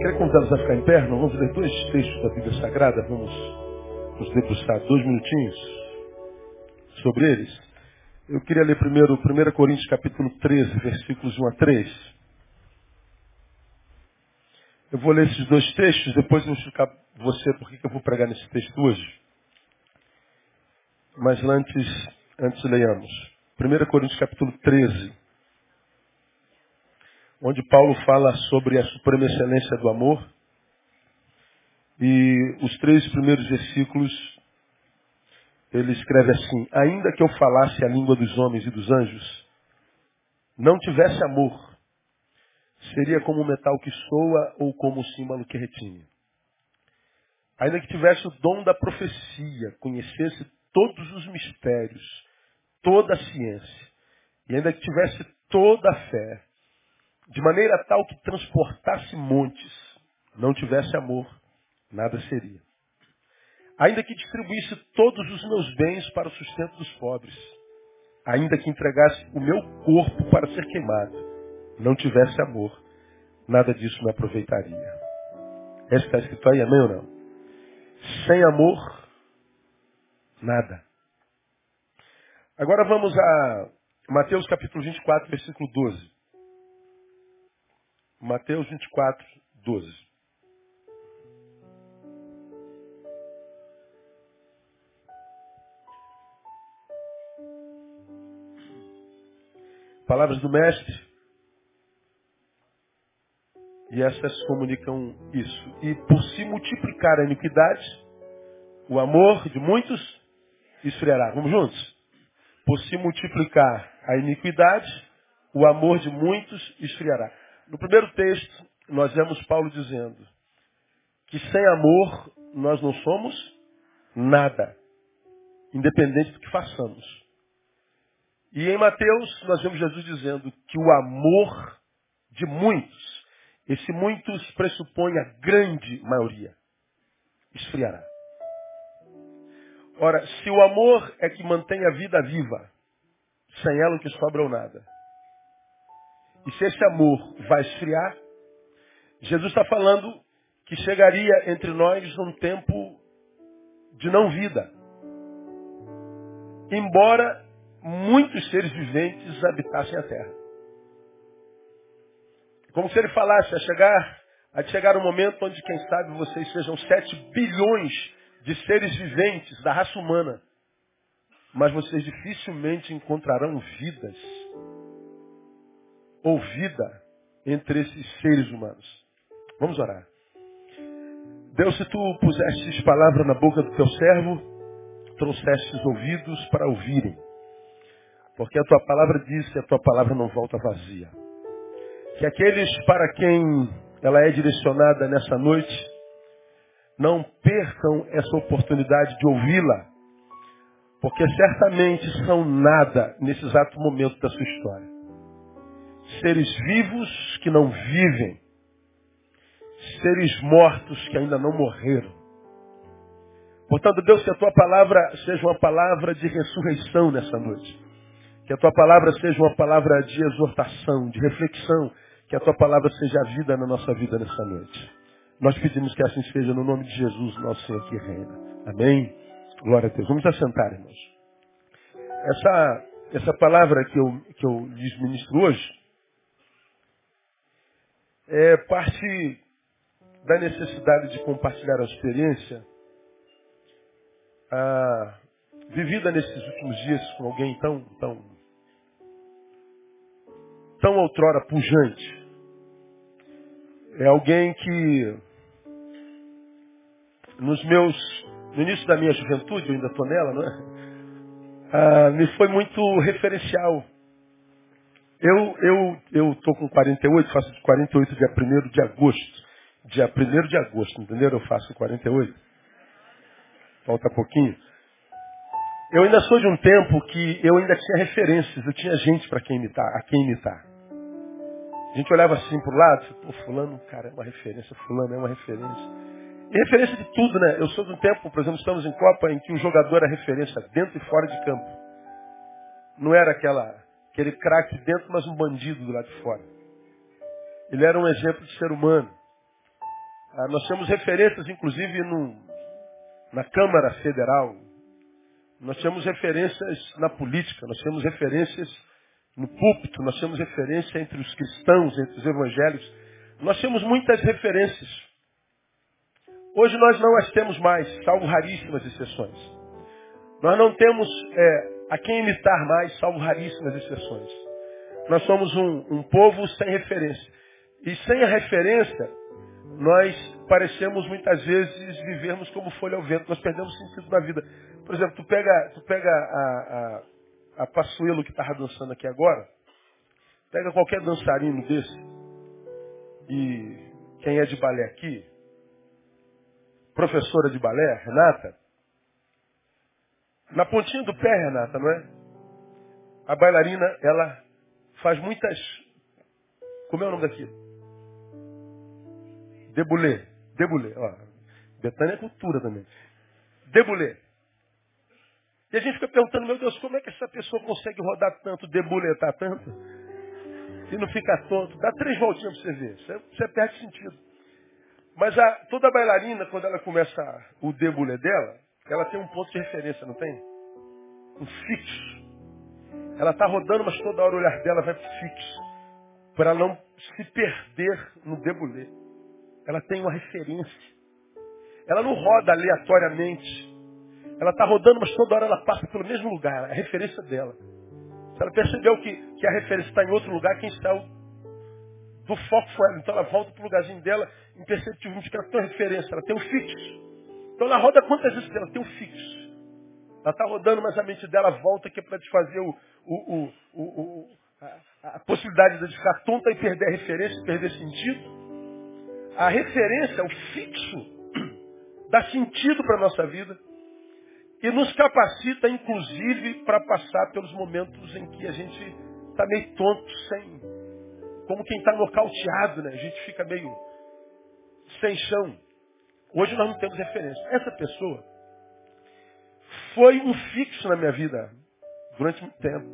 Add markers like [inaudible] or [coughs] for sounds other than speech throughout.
Quer convidá-los a ficar em pé? Vamos ler dois textos da Bíblia Sagrada. Vamos nos debruçar dois minutinhos sobre eles. Eu queria ler primeiro 1 Coríntios capítulo 13, versículos 1 a 3. Eu vou ler esses dois textos, depois eu vou explicar você por que eu vou pregar nesse texto hoje. Mas antes, antes leiamos. 1 Coríntios capítulo 13, onde Paulo fala sobre a suprema excelência do amor. E os três primeiros versículos, ele escreve assim, ainda que eu falasse a língua dos homens e dos anjos, não tivesse amor, seria como um metal que soa ou como um símbolo que retine. Ainda que tivesse o dom da profecia, conhecesse todos os mistérios, toda a ciência, e ainda que tivesse toda a fé, de maneira tal que transportasse montes, não tivesse amor, nada seria. Ainda que distribuísse todos os meus bens para o sustento dos pobres, ainda que entregasse o meu corpo para ser queimado, não tivesse amor, nada disso me aproveitaria. Essa está escrito aí, amém ou não? Sem amor, nada. Agora vamos a Mateus capítulo 24, versículo 12. Mateus 24, 12. Palavras do Mestre, e essas comunicam isso. E por se multiplicar a iniquidade, o amor de muitos esfriará. Vamos juntos? Por se multiplicar a iniquidade, o amor de muitos esfriará. No primeiro texto, nós vemos Paulo dizendo que sem amor nós não somos nada, independente do que façamos. E em Mateus, nós vemos Jesus dizendo que o amor de muitos, esse muitos pressupõe a grande maioria, esfriará. Ora, se o amor é que mantém a vida viva, sem ela o que sobra ou nada. E se esse amor vai esfriar, Jesus está falando que chegaria entre nós um tempo de não vida. Embora muitos seres viventes habitassem a terra. Como se ele falasse, a chegar, a chegar um momento onde, quem sabe, vocês sejam 7 bilhões de seres viventes da raça humana. Mas vocês dificilmente encontrarão vidas ou vida entre esses seres humanos. Vamos orar. Deus, se tu pusestes palavra na boca do teu servo, trouxestes ouvidos para ouvirem. Porque a tua palavra diz que a tua palavra não volta vazia. Que aqueles para quem ela é direcionada nessa noite não percam essa oportunidade de ouvi-la, porque certamente são nada nesse exato momento da sua história. Seres vivos que não vivem, seres mortos que ainda não morreram. Portanto, Deus, que a tua palavra seja uma palavra de ressurreição nessa noite. Que a tua palavra seja uma palavra de exortação, de reflexão. Que a tua palavra seja a vida na nossa vida nessa noite. Nós pedimos que assim seja no nome de Jesus, nosso Senhor que reina. Amém? Glória a Deus. Vamos assentar, irmãos. Essa, essa palavra que eu, que eu lhes ministro hoje é parte da necessidade de compartilhar a experiência ah, vivida nesses últimos dias com alguém tão, tão, tão outrora pujante. É alguém que nos meus, no início da minha juventude, eu ainda estou nela, não é? Ah, me foi muito referencial. Eu eu eu tô com 48, faço de 48 dia 1 de agosto. Dia 1 de agosto, entenderam? Eu faço 48. Falta pouquinho. Eu ainda sou de um tempo que eu ainda tinha referências, eu tinha gente para quem imitar, a quem imitar. A gente olhava assim pro lado, pô, fulano, cara, é uma referência, fulano é uma referência. Referência de tudo, né? Eu sou de um tempo, por exemplo, estamos em Copa, em que o jogador era referência dentro e fora de campo. Não era aquela, aquele craque dentro, mas um bandido do lado de fora. Ele era um exemplo de ser humano. Ah, nós temos referências, inclusive, no, na Câmara Federal. Nós temos referências na política, nós temos referências no púlpito, nós temos referência entre os cristãos, entre os evangélicos. Nós temos muitas referências. Hoje nós não as temos mais, salvo raríssimas exceções. Nós não temos é, a quem imitar mais, salvo raríssimas exceções. Nós somos um, um povo sem referência. E sem a referência, nós parecemos muitas vezes vivermos como folha ao vento. Nós perdemos sentido na vida. Por exemplo, tu pega, tu pega a, a, a Passuelo que estava dançando aqui agora, pega qualquer dançarino desse, e quem é de balé aqui, professora de balé, Renata, na pontinha do pé, Renata, não é? A bailarina, ela faz muitas. Como é o nome daquilo? Debulê. Debulê. Ó, Betânia é cultura também. Debulê. E a gente fica perguntando, meu Deus, como é que essa pessoa consegue rodar tanto, debuletar tanto? E não fica tonto. Dá três voltinhas para você ver. Você, você perde sentido. Mas a, toda bailarina, quando ela começa o debulé dela, ela tem um ponto de referência, não tem? Um fixo. Ela está rodando, mas toda hora o olhar dela vai fixo. Para não se perder no debulé. Ela tem uma referência. Ela não roda aleatoriamente. Ela está rodando, mas toda hora ela passa pelo mesmo lugar. É a referência dela. Se ela percebeu que, que a referência está em outro lugar, quem está do foco foi ela. Então ela volta para o lugarzinho dela, imperceptivelmente, porque ela tem uma referência, ela tem um fixo. Então ela roda quantas vezes ela tem um fixo. Ela está rodando, mas a mente dela volta que é para desfazer o, o, o, o a, a, possibilidade de ficar tonta e perder a referência, perder sentido. A referência, o fixo, dá sentido para a nossa vida e nos capacita, inclusive, para passar pelos momentos em que a gente está meio tonto, sem, como quem está nocauteado, né? A gente fica meio sem chão. Hoje nós não temos referência. Essa pessoa foi um fixo na minha vida durante muito tempo.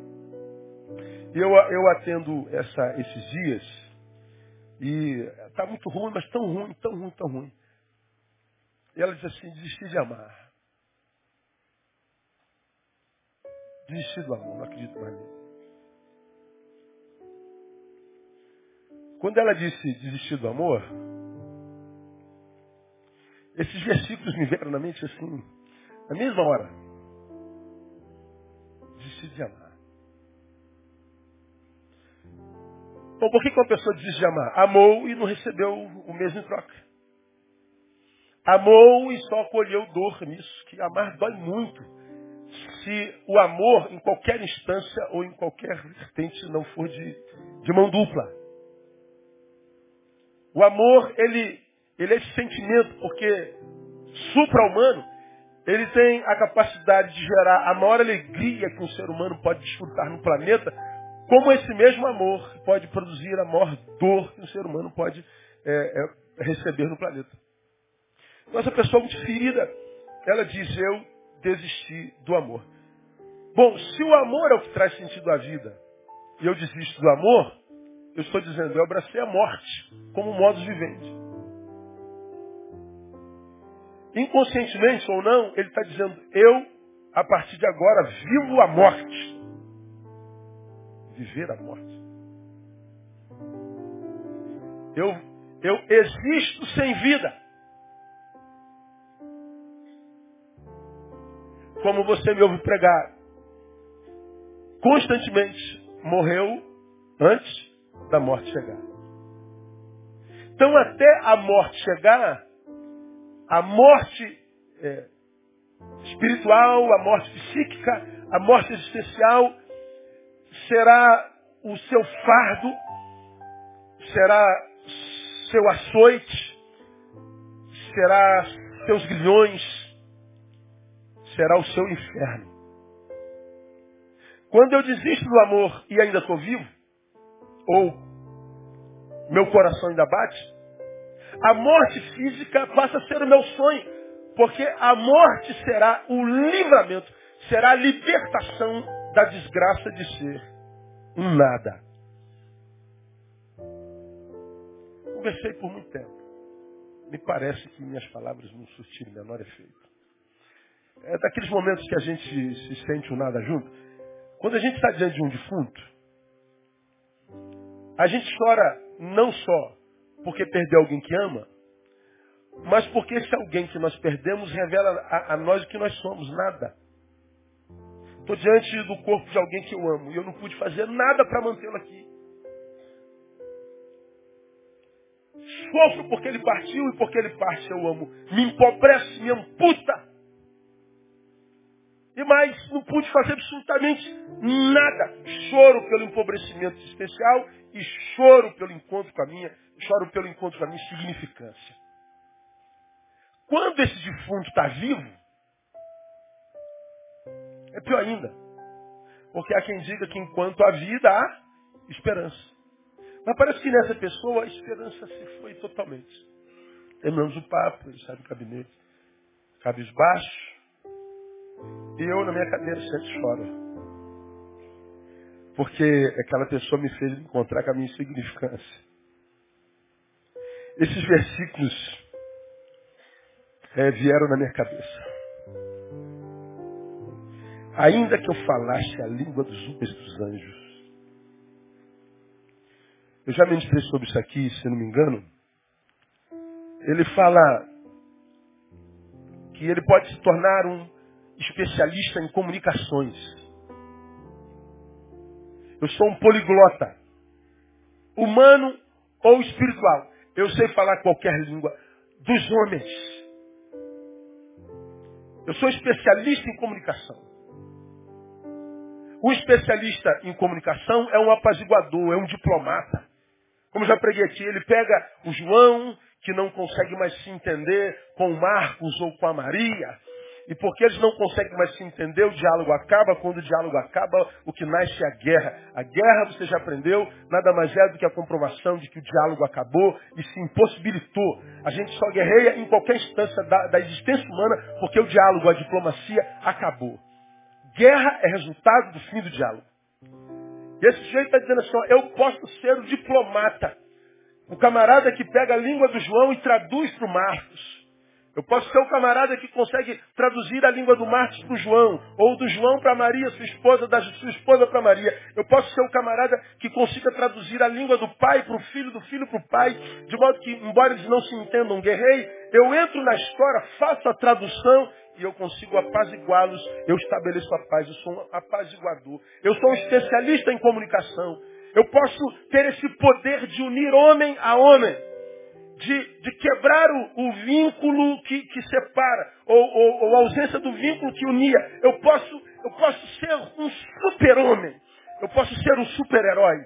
Eu, eu atendo essa, esses dias e está muito ruim, mas tão ruim, tão ruim, tão ruim. E ela diz assim, desisti de amar. Desisti do amor, não acredito mais nisso. Quando ela disse desistir do amor, esses versículos me vieram na mente assim, na mesma hora. Desistir de amar. Bom, por que, que uma pessoa desiste de amar? Amou e não recebeu o mesmo em troca. Amou e só colheu dor nisso, que amar dói muito. Se o amor, em qualquer instância ou em qualquer vertente, não for de, de mão dupla. O amor, ele, ele é esse sentimento, porque supra-humano, ele tem a capacidade de gerar a maior alegria que um ser humano pode desfrutar no planeta, como esse mesmo amor pode produzir a maior dor que um ser humano pode é, é, receber no planeta. Então essa pessoa muito ferida, ela diz, eu desisti do amor. Bom, se o amor é o que traz sentido à vida, e eu desisto do amor, eu estou dizendo, eu abracei a morte como modo vivente. Inconscientemente ou não, ele está dizendo, eu, a partir de agora, vivo a morte viver a morte. Eu, eu existo sem vida. Como você me ouve pregar, constantemente morreu antes da morte chegar. Então, até a morte chegar, a morte é, espiritual, a morte psíquica, a morte existencial, será o seu fardo, será seu açoite, será seus grilhões, será o seu inferno. Quando eu desisto do amor e ainda estou vivo, ou meu coração ainda bate, A morte física passa a ser o meu sonho, porque a morte será o livramento, será a libertação da desgraça de ser um nada. Conversei por muito tempo. Me parece que minhas palavras não surtiram menor efeito. É daqueles momentos que a gente se sente um nada junto. Quando a gente está diante de um defunto, a gente chora não só porque perdeu alguém que ama, mas porque esse alguém que nós perdemos revela a, a nós o que nós somos, nada. Estou diante do corpo de alguém que eu amo e eu não pude fazer nada para mantê-lo aqui. Sofro porque ele partiu e porque ele parte eu amo. Me empobrece, me amputa. E mais, não pude fazer absolutamente nada. Choro pelo empobrecimento existencial e choro pelo encontro com a minha, choro pelo encontro com a minha significância. Quando esse defunto está vivo, é pior ainda. Porque há quem diga que enquanto há vida há esperança. Mas parece que nessa pessoa a esperança se foi totalmente. Terminamos o papo, ele sai do gabinete, cabisbaixo, e eu na minha cadeira sempre choro. Porque aquela pessoa me fez encontrar com a minha insignificância. Esses versículos é, vieram na minha cabeça. Ainda que eu falasse a língua dos homens dos anjos, eu já ministrei sobre isso aqui, se não me engano. Ele fala que ele pode se tornar um especialista em comunicações. Eu sou um poliglota, humano ou espiritual. Eu sei falar qualquer língua dos homens. Eu sou especialista em comunicação. O especialista em comunicação é um apaziguador, é um diplomata. Como já preguei aqui, ele pega o João, que não consegue mais se entender com o Marcos ou com a Maria. E porque eles não conseguem mais se entender, o diálogo acaba. Quando o diálogo acaba, o que nasce é a guerra. A guerra, você já aprendeu, nada mais é do que a comprovação de que o diálogo acabou e se impossibilitou. A gente só guerreia em qualquer instância da, da existência humana porque o diálogo, a diplomacia, acabou. Guerra é resultado do fim do diálogo. E esse sujeito está dizendo assim, ó, eu posso ser o diplomata. O camarada que pega a língua do João e traduz para o Marcos. Eu posso ser o camarada que consegue traduzir a língua do Marcos para o João, ou do João para Maria, sua esposa, da sua esposa para Maria. Eu posso ser o camarada que consiga traduzir a língua do pai para o filho, do filho para o pai, de modo que, embora eles não se entendam, guerrei, eu entro na história, faço a tradução e eu consigo apaziguá-los, eu estabeleço a paz, eu sou um apaziguador. Eu sou um especialista em comunicação. Eu posso ter esse poder de unir homem a homem de, de quebrar o, o vínculo que, que separa, ou, ou, ou, a ausência do vínculo que unia. Eu posso, eu posso ser um super-homem, eu posso ser um super-herói,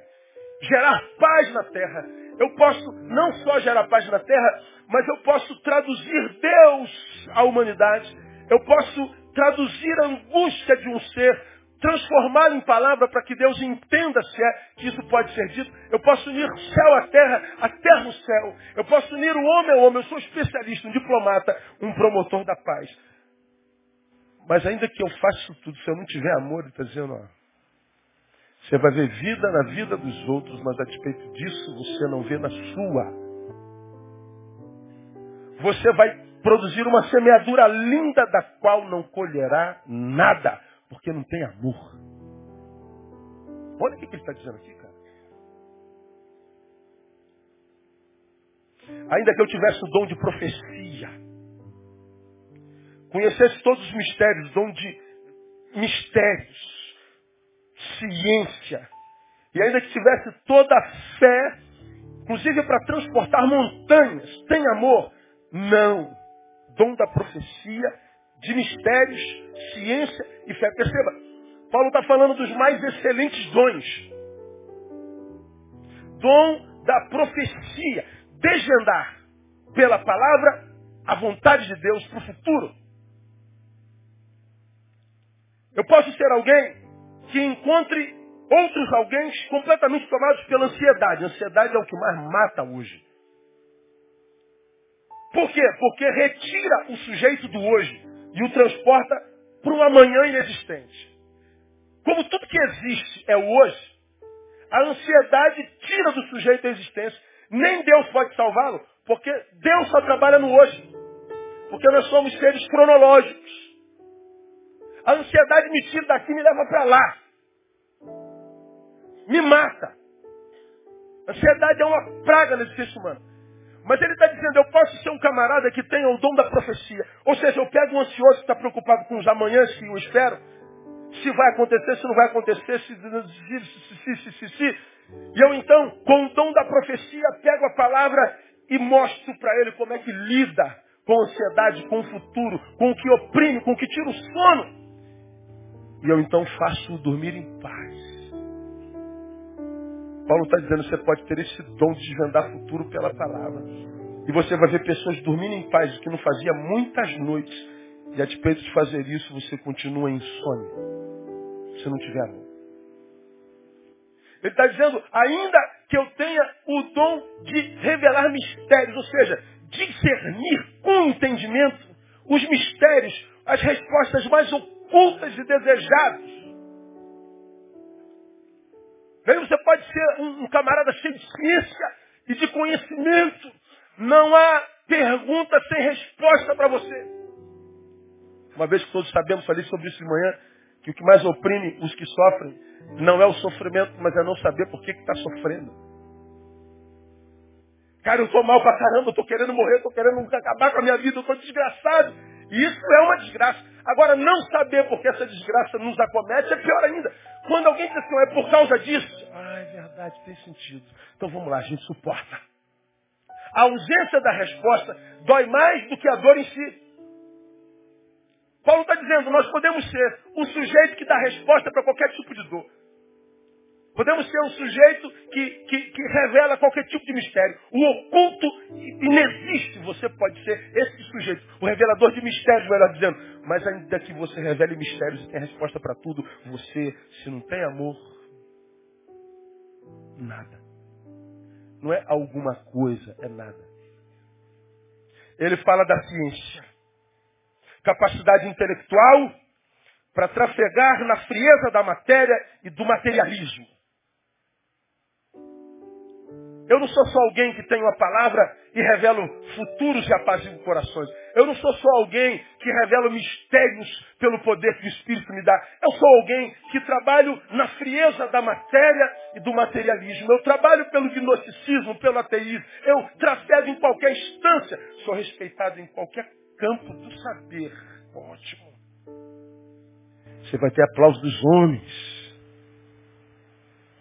gerar paz na terra. Eu posso não só gerar paz na terra, mas eu posso traduzir Deus à humanidade. Eu posso traduzir a angústia de um ser transformá-lo em palavra para que Deus entenda se é que isso pode ser dito. Eu posso unir céu à terra, a terra ao céu. Eu posso unir o homem ao homem. Eu sou especialista, um diplomata, um promotor da paz. Mas ainda que eu faça tudo, se eu não tiver amor, ele está dizendo, ó, você vai ver vida na vida dos outros, mas a despeito disso você não vê na sua. Você vai produzir uma semeadura linda da qual não colherá nada porque não tem amor. Olha o que ele está dizendo aqui, cara. Ainda que eu tivesse o dom de profecia, conhecesse todos os mistérios, dom de mistérios, ciência, e ainda que tivesse toda a fé, inclusive para transportar montanhas, tem amor? Não. Dom da profecia de mistérios, ciência e fé. Perceba, Paulo está falando dos mais excelentes dons. Dom da profecia, desvendar pela palavra a vontade de Deus para o futuro. Eu posso ser alguém que encontre outros alguém completamente tomados pela ansiedade. A ansiedade é o que mais mata hoje. Por quê? Porque retira o sujeito do hoje e o transporta para um amanhã inexistente. Como tudo que existe é o hoje, a ansiedade tira do sujeito a existência. Nem Deus pode salvá-lo, porque Deus só trabalha no hoje. Porque nós somos seres cronológicos. A ansiedade me tira daqui e me leva para lá. Me mata. A ansiedade é uma praga nesse ser humano. Mas ele está dizendo, eu posso ser um camarada que tenha o dom da profecia. Ou seja, eu pego um ansioso que está preocupado com os amanhãs que eu espero, se vai acontecer, se não vai acontecer, se, se, se, se, se. E eu então, com o dom da profecia, pego a palavra e mostro para ele como é que lida com a ansiedade, com o futuro, com o que oprime, com o que tira o sono. E eu então faço-o dormir em paz. Paulo está dizendo, você pode ter esse dom de desvendar futuro pela palavra. E você vai ver pessoas dormindo em paz, o que não fazia muitas noites. E a despeito de fazer isso, você continua insônia. Se não tiver amor. Ele está dizendo, ainda que eu tenha o dom de revelar mistérios, ou seja, discernir com entendimento os mistérios, as respostas mais ocultas e desejadas. Aí você pode ser um, um camarada cheio de ciência e de conhecimento. Não há pergunta sem resposta para você. Uma vez que todos sabemos, falei sobre isso de manhã, que o que mais oprime os que sofrem não é o sofrimento, mas é não saber por que está sofrendo. Cara, eu estou mal pra caramba, eu estou querendo morrer, estou querendo acabar com a minha vida, eu estou desgraçado. Isso é uma desgraça. Agora, não saber por que essa desgraça nos acomete é pior ainda. Quando alguém diz assim, é por causa disso. Ah, é verdade, tem sentido. Então vamos lá, a gente suporta. A ausência da resposta dói mais do que a dor em si. Paulo está dizendo, nós podemos ser um sujeito que dá resposta para qualquer tipo de dor. Podemos ser um sujeito que, que, que, revela qualquer tipo de mistério. O oculto inexiste. Você pode ser esse sujeito, o revelador de mistérios, melhor dizendo. Mas ainda que você revele mistérios e tenha resposta para tudo, você, se não tem amor, nada. Não é alguma coisa, é nada. Ele fala da ciência. Capacidade intelectual para trafegar na frieza da matéria e do materialismo. Eu não sou só alguém que tem uma palavra e revela futuros e apazigua corações. Eu não sou só alguém que revela mistérios pelo poder que o Espírito me dá. Eu sou alguém que trabalho na frieza da matéria e do materialismo. Eu trabalho pelo gnosticismo, pelo ateísmo. Eu trafego em qualquer instância. Sou respeitado em qualquer campo do saber. Ótimo. Você vai ter aplauso dos homens.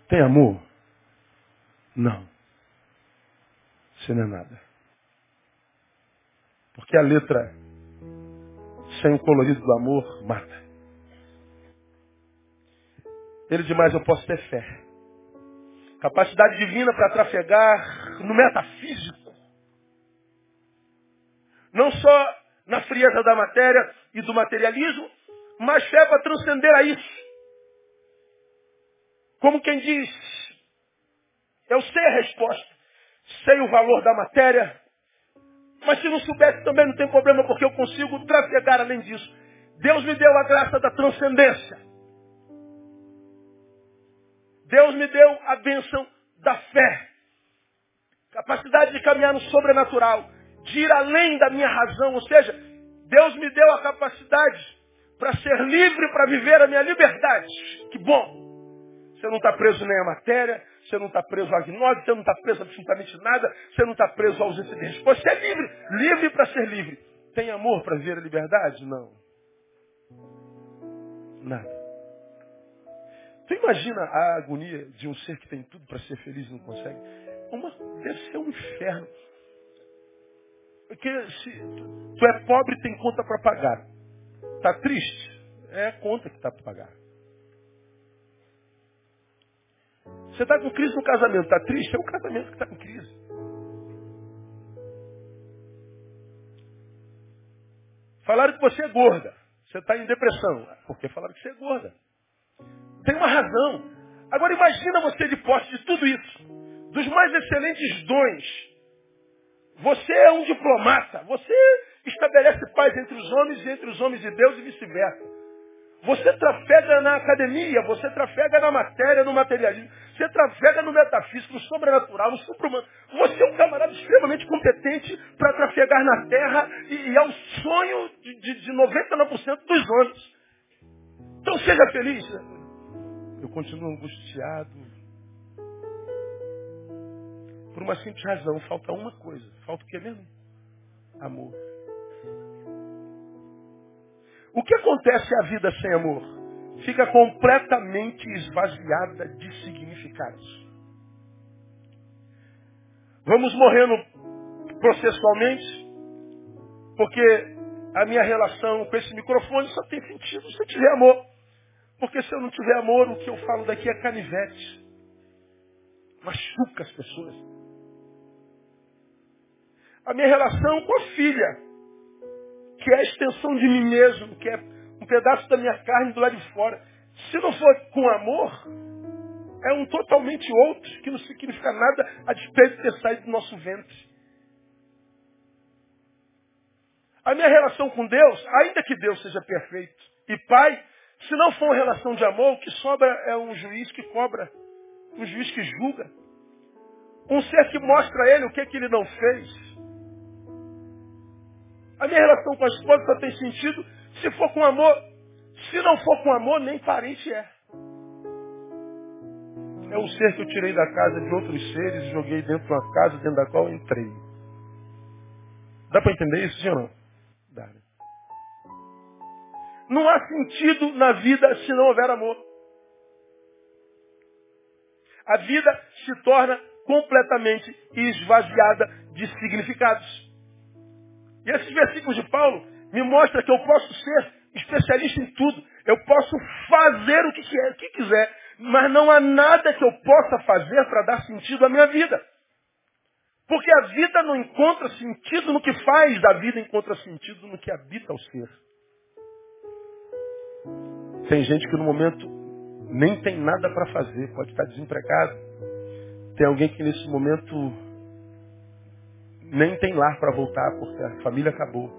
Tem amor? Não. Você não é nada. Porque a letra sem o colorido do amor mata. Ele demais eu posso ter fé. Capacidade divina para trafegar no metafísico. Não só na frieza da matéria e do materialismo, mas fé para transcender a isso. Como quem diz, eu sei a resposta sei o valor da matéria, mas se não soubesse também não tem problema, porque eu consigo trafegar além disso. Deus me deu a graça da transcendência. Deus me deu a bênção da fé. Capacidade de caminhar no sobrenatural, de ir além da minha razão, ou seja, Deus me deu a capacidade para ser livre, para viver a minha liberdade. Que bom! Você não está preso nem à matéria, você não está preso à gnose, você não está preso a absolutamente nada, você não está preso de resposta. Você é livre, livre para ser livre. Tem amor para ver a liberdade? Não. Nada. Tu imagina a agonia de um ser que tem tudo para ser feliz e não consegue? Uma, deve ser um inferno. Porque se tu é pobre tem conta para pagar. Está triste? É a conta que está para pagar. Você está com crise no casamento, está triste? É o casamento que está com crise. Falaram que você é gorda. Você está em depressão. Por que falaram que você é gorda? Tem uma razão. Agora imagina você de posse de tudo isso. Dos mais excelentes dons. Você é um diplomata. Você estabelece paz entre os homens e entre os homens de Deus e vice-versa. Você trafega na academia, você trafega na matéria, no materialismo, você trafega no metafísico, no sobrenatural, no suprahumano. Você é um camarada extremamente competente para trafegar na terra e, e é o sonho de, de, de 99% dos homens. Então seja feliz. Eu continuo angustiado. Por uma simples razão, falta uma coisa. Falta o que mesmo? Amor. O que acontece à vida sem amor? Fica completamente esvaziada de significados. Vamos morrendo processualmente, porque a minha relação com esse microfone só tem sentido se eu tiver amor. Porque se eu não tiver amor, o que eu falo daqui é canivete. Machuca as pessoas. A minha relação com a filha que é a extensão de mim mesmo, que é um pedaço da minha carne do lado de fora. Se não for com amor, é um totalmente outro, que não significa nada a despeito de ter saído do nosso ventre. A minha relação com Deus, ainda que Deus seja perfeito e Pai, se não for uma relação de amor, o que sobra é um juiz que cobra, um juiz que julga. Um ser que mostra a ele o que, que ele não fez. A minha relação com a esposa só tem sentido se for com amor. Se não for com amor, nem parente é. É um ser que eu tirei da casa de outros seres e joguei dentro de uma casa dentro da qual eu entrei. Dá para entender isso, senhor? Dá. Não há sentido na vida se não houver amor. A vida se torna completamente esvaziada de significados. E esses versículos de Paulo me mostram que eu posso ser especialista em tudo. Eu posso fazer o que, quer, o que quiser. Mas não há nada que eu possa fazer para dar sentido à minha vida. Porque a vida não encontra sentido no que faz, da vida encontra sentido no que habita o ser. Tem gente que no momento nem tem nada para fazer, pode estar desempregado. Tem alguém que nesse momento nem tem lar para voltar, porque a família acabou.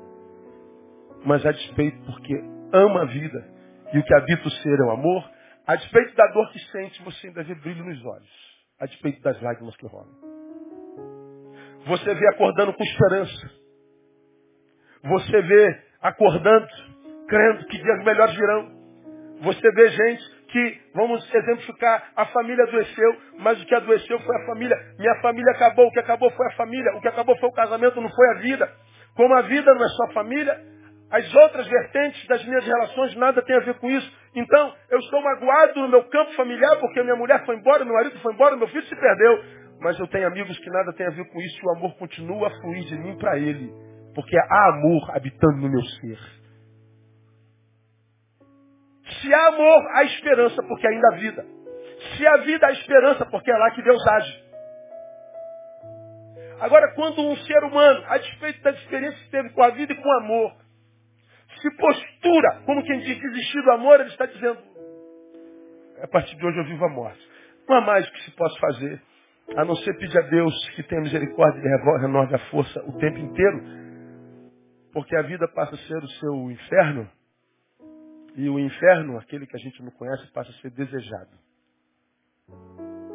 Mas a despeito, porque ama a vida e o que habita o ser é o amor, a despeito da dor que sente, você ainda vê brilho nos olhos. A despeito das lágrimas que rolam. Você vê acordando com esperança. Você vê acordando, crendo que dias melhores virão. Você vê gente que, vamos exemplificar, a família adoeceu, mas o que adoeceu foi a família. Minha família acabou, o que acabou foi a família, o que acabou foi o casamento, não foi a vida. Como a vida não é só família, as outras vertentes das minhas relações nada tem a ver com isso. Então, eu estou magoado no meu campo familiar porque minha mulher foi embora, meu marido foi embora, meu filho se perdeu. Mas eu tenho amigos que nada tem a ver com isso e o amor continua a fluir de mim para ele. Porque há amor habitando no meu ser. Se há amor, há esperança, porque ainda há vida. Se há vida, há esperança, porque é lá que Deus age. Agora, quando um ser humano, a despeito da experiência que teve com a vida e com o amor, se postura como quem diz desistir do amor, ele está dizendo, a partir de hoje eu vivo a morte. Não há mais o que se possa fazer, a não ser pedir a Deus que tenha misericórdia e renove a força o tempo inteiro, porque a vida passa a ser o seu inferno e o inferno, aquele que a gente não conhece, passa a ser desejado.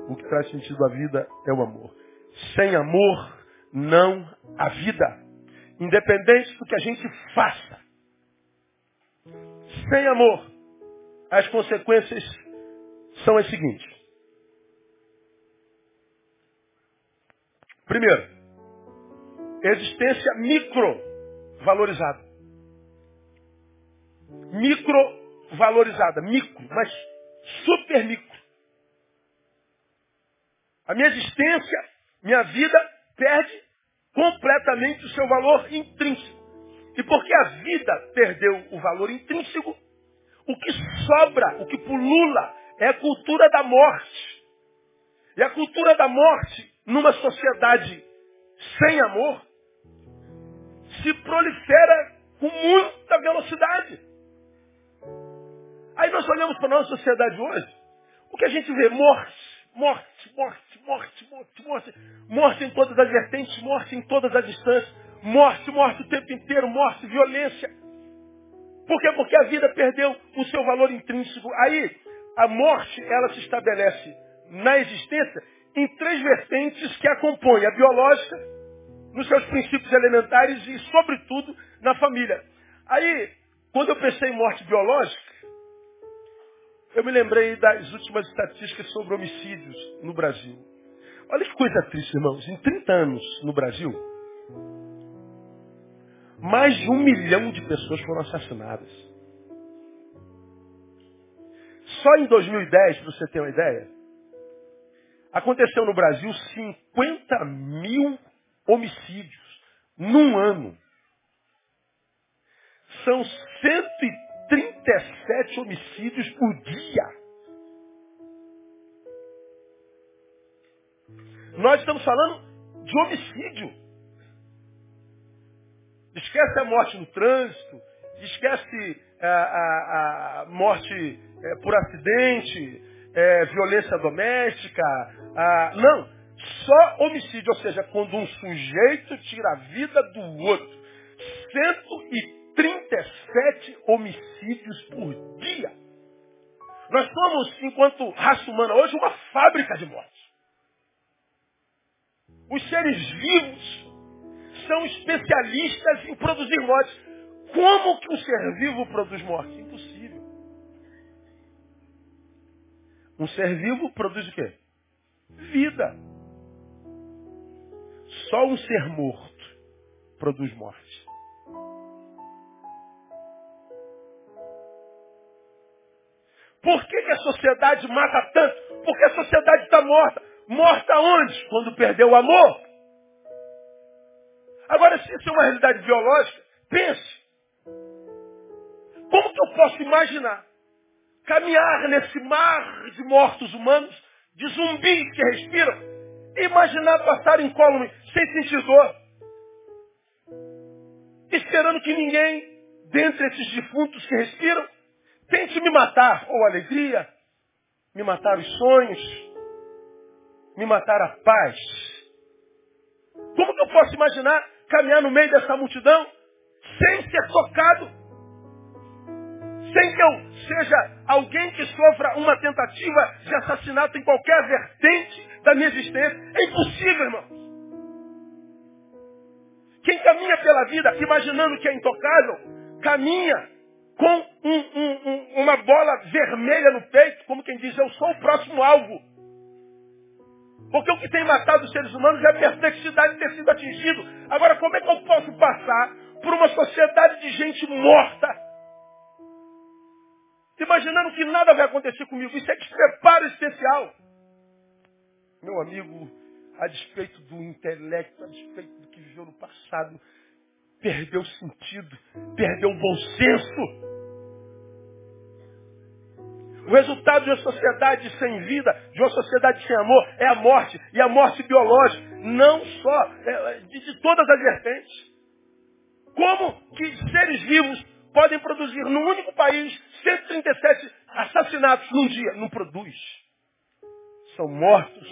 O que traz sentido à vida é o amor. Sem amor, não há vida. Independente do que a gente faça. Sem amor, as consequências são as seguintes. Primeiro, existência micro valorizada micro valorizada, micro, mas super micro. A minha existência, minha vida perde completamente o seu valor intrínseco. E porque a vida perdeu o valor intrínseco, o que sobra, o que pulula, é a cultura da morte. E a cultura da morte, numa sociedade sem amor, se prolifera com muita velocidade. Aí nós olhamos para a nossa sociedade hoje, o que a gente vê? Morte. Morte, morte, morte, morte, morte. Morte em todas as vertentes, morte em todas as distâncias. Morte, morte o tempo inteiro, morte, violência. Por quê? Porque a vida perdeu o seu valor intrínseco. Aí, a morte, ela se estabelece na existência em três vertentes que a compõem. A biológica, nos seus princípios elementares e, sobretudo, na família. Aí, quando eu pensei em morte biológica, eu me lembrei das últimas estatísticas sobre homicídios no Brasil. Olha que coisa triste, irmãos. Em 30 anos no Brasil, mais de um milhão de pessoas foram assassinadas. Só em 2010, para você ter uma ideia, aconteceu no Brasil 50 mil homicídios num ano. São 130 37 homicídios por dia. Nós estamos falando de homicídio. Esquece a morte no trânsito, esquece a, a, a morte é, por acidente, é, violência doméstica. A, não, só homicídio, ou seja, quando um sujeito tira a vida do outro. 130 37 homicídios por dia. Nós somos, enquanto raça humana hoje, uma fábrica de morte. Os seres vivos são especialistas em produzir morte. Como que um ser vivo produz morte? Impossível. Um ser vivo produz o quê? Vida. Só um ser morto produz morte. Por que, que a sociedade mata tanto? Porque a sociedade está morta. Morta onde? Quando perdeu o amor. Agora, se isso é uma realidade biológica, pense. Como que eu posso imaginar caminhar nesse mar de mortos humanos, de zumbis que respiram, e imaginar passar incólume sem sentir dor, esperando que ninguém, dentre esses defuntos que respiram, Tente me matar, ou alegria, me matar os sonhos, me matar a paz. Como que eu posso imaginar caminhar no meio dessa multidão sem ser tocado? Sem que eu seja alguém que sofra uma tentativa de assassinato em qualquer vertente da minha existência? É impossível, irmão. Quem caminha pela vida imaginando que é intocável, caminha com um, um, um, uma bola vermelha no peito, como quem diz, eu sou o próximo alvo. Porque o que tem matado os seres humanos é a perplexidade de ter sido atingido. Agora, como é que eu posso passar por uma sociedade de gente morta? Imaginando que nada vai acontecer comigo. Isso é despreparo especial. Meu amigo, a despeito do intelecto, a despeito do que viveu no passado, perdeu o sentido, perdeu o bom senso. O resultado de uma sociedade sem vida, de uma sociedade sem amor, é a morte. E a morte biológica, não só, é, é, de, de todas as vertentes. Como que seres vivos podem produzir num único país 137 assassinatos num dia? Não produz. São mortos,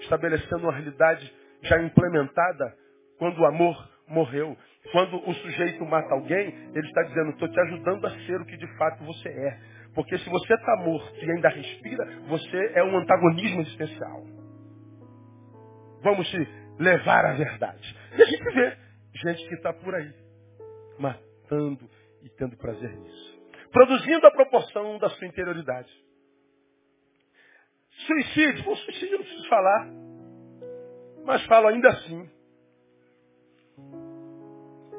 estabelecendo uma realidade já implementada quando o amor morreu. Quando o sujeito mata alguém, ele está dizendo, estou te ajudando a ser o que de fato você é. Porque se você está morto e ainda respira, você é um antagonismo existencial. Vamos te levar à verdade. E a gente vê gente que está por aí, matando e tendo prazer nisso. Produzindo a proporção da sua interioridade. Suicídio, bom, suicídio não preciso falar. Mas falo ainda assim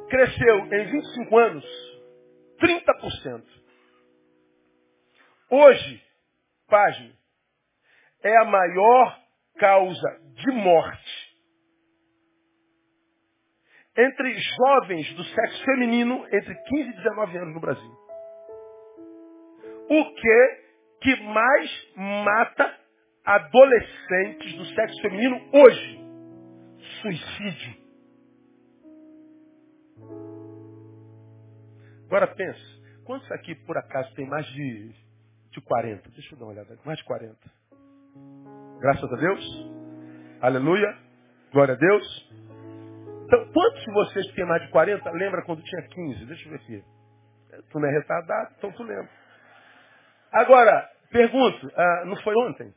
cresceu em 25 anos 30%. Hoje, página, é a maior causa de morte entre jovens do sexo feminino entre 15 e 19 anos no Brasil. O que que mais mata adolescentes do sexo feminino hoje? Suicídio. Agora pensa, quantos aqui por acaso tem mais de, de 40? Deixa eu dar uma olhada, mais de 40. Graças a Deus. Aleluia. Glória a Deus. Então, quantos de vocês que têm mais de 40 lembra quando tinha 15? Deixa eu ver aqui. Tu não é retardado, então tu lembra. Agora, pergunto, ah, não foi ontem?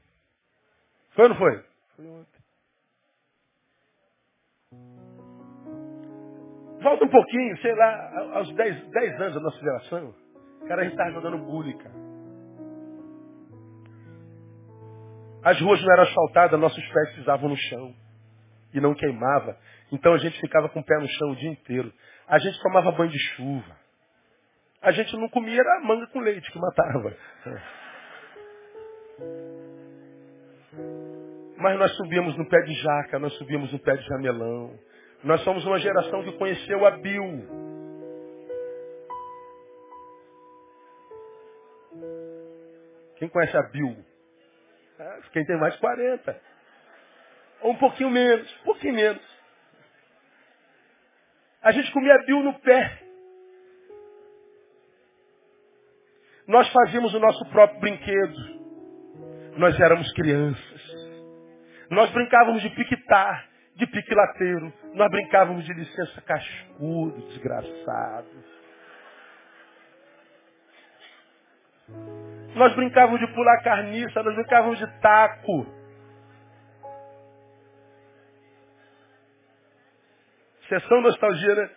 Foi ou não foi? Foi ontem. Volta um pouquinho, sei lá, aos 10, 10 anos da nossa geração. Cara, a gente estava jogando bullying, cara. As ruas não eram asfaltadas, nossos pés pisavam no chão. E não queimava. Então a gente ficava com o pé no chão o dia inteiro. A gente tomava banho de chuva. A gente não comia era manga com leite que matava. Mas nós subíamos no pé de jaca, nós subíamos no pé de jamelão. Nós somos uma geração que conheceu a Bill. Quem conhece a Bill? É, quem tem mais de 40. Ou um pouquinho menos, um pouquinho menos. A gente comia Bill no pé. Nós fazíamos o nosso próprio brinquedo. Nós éramos crianças. Nós brincávamos de piquitar de piquilateiro. Nós brincávamos de licença cascudo, desgraçado. Nós brincávamos de pular carniça, nós brincávamos de taco. Sessão nostalgia, né?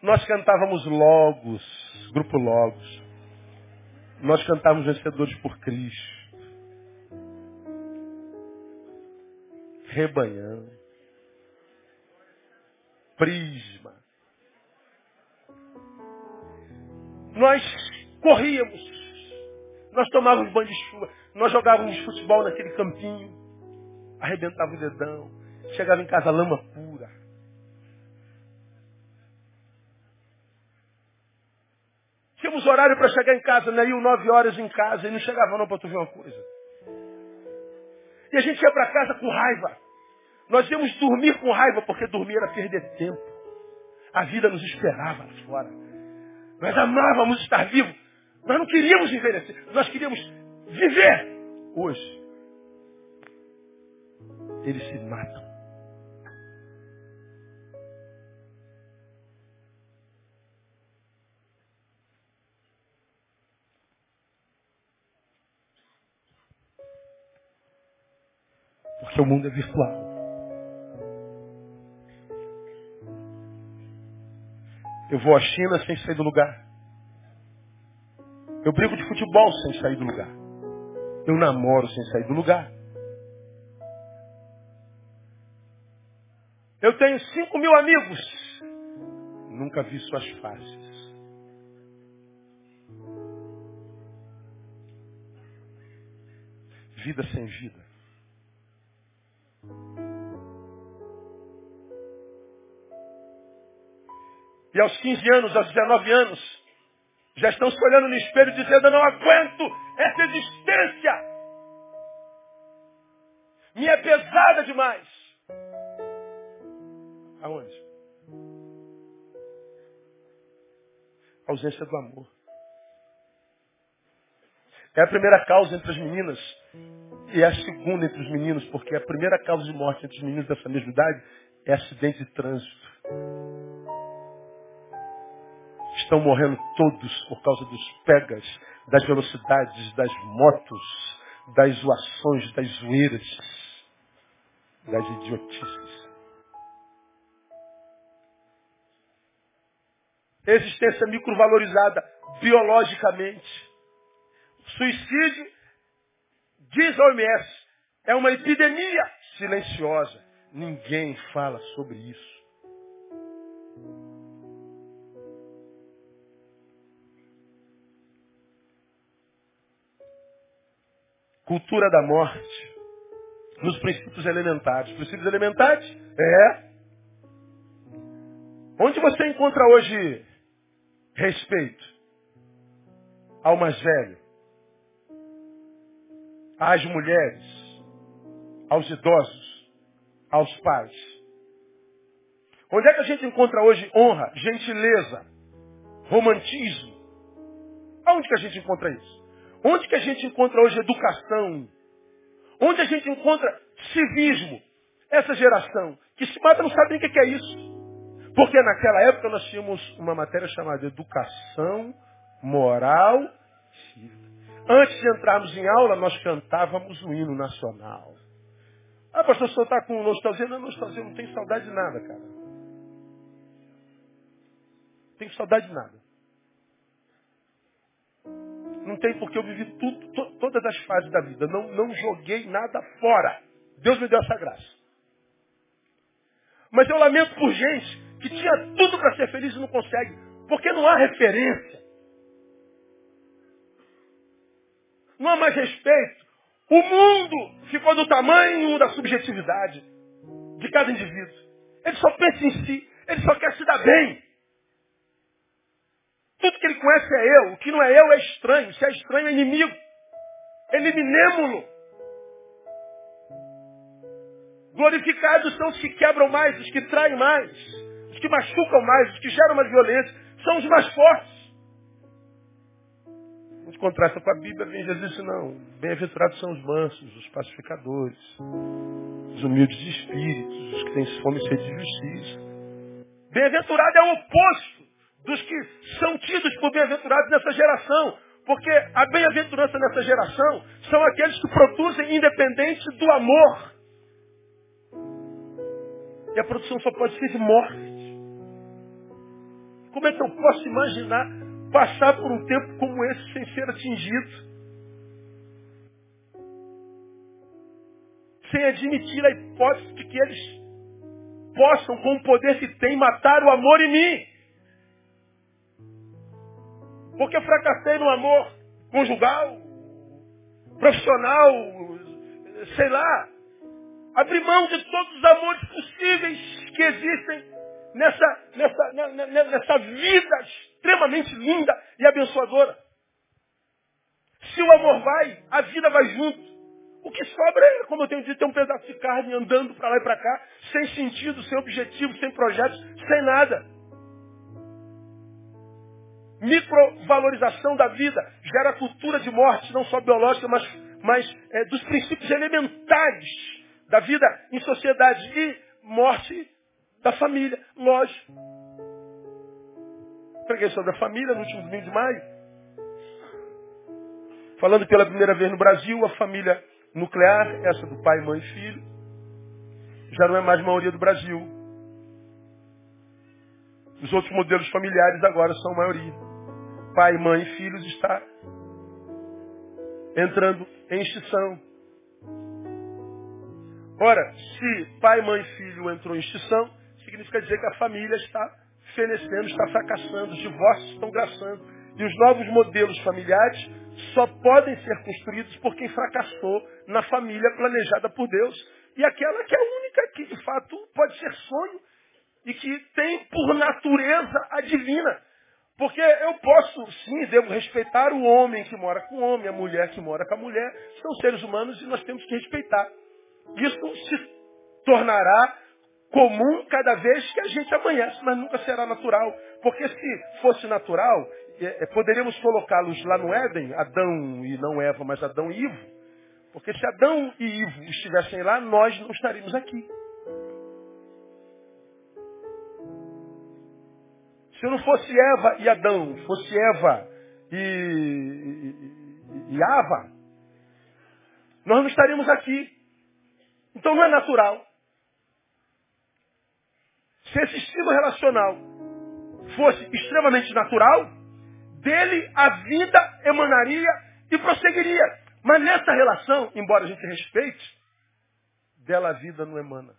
Nós cantávamos logos, grupo logos. Nós cantávamos vencedores por Cristo. Rebanhão. Prisma. Nós corríamos. Nós tomávamos banho de chuva. Nós jogávamos futebol naquele campinho. Arrebentava o dedão. Chegava em casa lama pura. Tínhamos horário para chegar em casa, né? Iam nove horas em casa e não chegava não para tu ver uma coisa. E a gente ia para casa com raiva. Nós íamos dormir com raiva, porque dormir era perder tempo. A vida nos esperava lá fora. Nós amávamos estar vivos. Nós não queríamos envelhecer. Nós queríamos viver. Hoje, eles se matam. O mundo é virtual. Eu vou à China sem sair do lugar. Eu brigo de futebol sem sair do lugar. Eu namoro sem sair do lugar. Eu tenho cinco mil amigos. Nunca vi suas faces. Vida sem vida. E aos 15 anos, aos 19 anos, já estão se olhando no espelho dizendo, eu não aguento essa existência. Me é pesada demais. Aonde? A ausência do amor. É a primeira causa entre as meninas e é a segunda entre os meninos, porque a primeira causa de morte entre os meninos dessa mesma idade é acidente de trânsito. Estão morrendo todos por causa dos pegas, das velocidades, das motos, das zoações, das zoeiras, das idiotices. Existência microvalorizada biologicamente. Suicídio, diz a OMS, é uma epidemia silenciosa. Ninguém fala sobre isso. Cultura da morte. Nos princípios elementares. Princípios elementares? É. Onde você encontra hoje respeito? Ao mais velho? Às mulheres? Aos idosos? Aos pais? Onde é que a gente encontra hoje honra, gentileza, romantismo? Aonde que a gente encontra isso? Onde que a gente encontra hoje educação? Onde a gente encontra civismo? Essa geração que se mata não sabe nem o que é isso. Porque naquela época nós tínhamos uma matéria chamada Educação Moral Cívica. Antes de entrarmos em aula, nós cantávamos o hino nacional. Ah, pastor, o senhor está com nostalgia? Não, nostalgia, não tem saudade de nada, cara. Tenho saudade de nada. Não tem porque eu vivi tudo, to, todas as fases da vida. Não, não joguei nada fora. Deus me deu essa graça. Mas eu lamento por gente que tinha tudo para ser feliz e não consegue. Porque não há referência. Não há mais respeito. O mundo ficou do tamanho da subjetividade de cada indivíduo. Ele só pensa em si. Ele só quer se dar bem. Tudo que ele conhece é eu. O que não é eu é estranho. Se é estranho é inimigo. Eliminemo-lo. Glorificados são os que quebram mais, os que traem mais, os que machucam mais, os que geram mais violência. São os mais fortes. Gente contrasta com a Bíblia, vem Jesus disse, não. Bem-aventurados são os mansos, os pacificadores, os humildes de espíritos, os que têm fome e sede de justiça. Bem-aventurado é o oposto dos que são tidos por bem-aventurados nessa geração. Porque a bem-aventurança nessa geração são aqueles que produzem independente do amor. E a produção só pode ser de morte. Como é que eu posso imaginar passar por um tempo como esse sem ser atingido? Sem admitir a hipótese de que eles possam, com o poder que têm, matar o amor em mim. Porque fracassei no amor conjugal, profissional, sei lá. Abri mão de todos os amores possíveis que existem nessa, nessa, nessa vida extremamente linda e abençoadora. Se o amor vai, a vida vai junto. O que sobra é, como eu tenho dito, é um pedaço de carne andando para lá e para cá, sem sentido, sem objetivo, sem projetos, sem nada microvalorização da vida, gera cultura de morte, não só biológica, mas, mas é, dos princípios elementares da vida em sociedade e morte da família, lógico. Preguei sobre a família no último domingo de maio. Falando pela primeira vez no Brasil, a família nuclear, essa do pai, mãe e filho, já não é mais maioria do Brasil. Os outros modelos familiares agora são maioria pai, mãe e filhos está entrando em extinção. Ora, se pai, mãe e filho entrou em extinção, significa dizer que a família está fenecendo, está fracassando, os divórcios estão graçando. E os novos modelos familiares só podem ser construídos por quem fracassou na família planejada por Deus. E aquela que é a única que, de fato, pode ser sonho e que tem por natureza a divina. Porque eu posso, sim, devo respeitar o homem que mora com o homem, a mulher que mora com a mulher. São seres humanos e nós temos que respeitar. Isso se tornará comum cada vez que a gente amanhece, mas nunca será natural. Porque se fosse natural, é, é, poderíamos colocá-los lá no Éden, Adão e não Eva, mas Adão e Ivo. Porque se Adão e Ivo estivessem lá, nós não estaríamos aqui. Se não fosse Eva e Adão, fosse Eva e, e, e Ava, nós não estaríamos aqui. Então não é natural. Se esse estilo relacional fosse extremamente natural, dele a vida emanaria e prosseguiria. Mas nessa relação, embora a gente respeite, dela a vida não emana.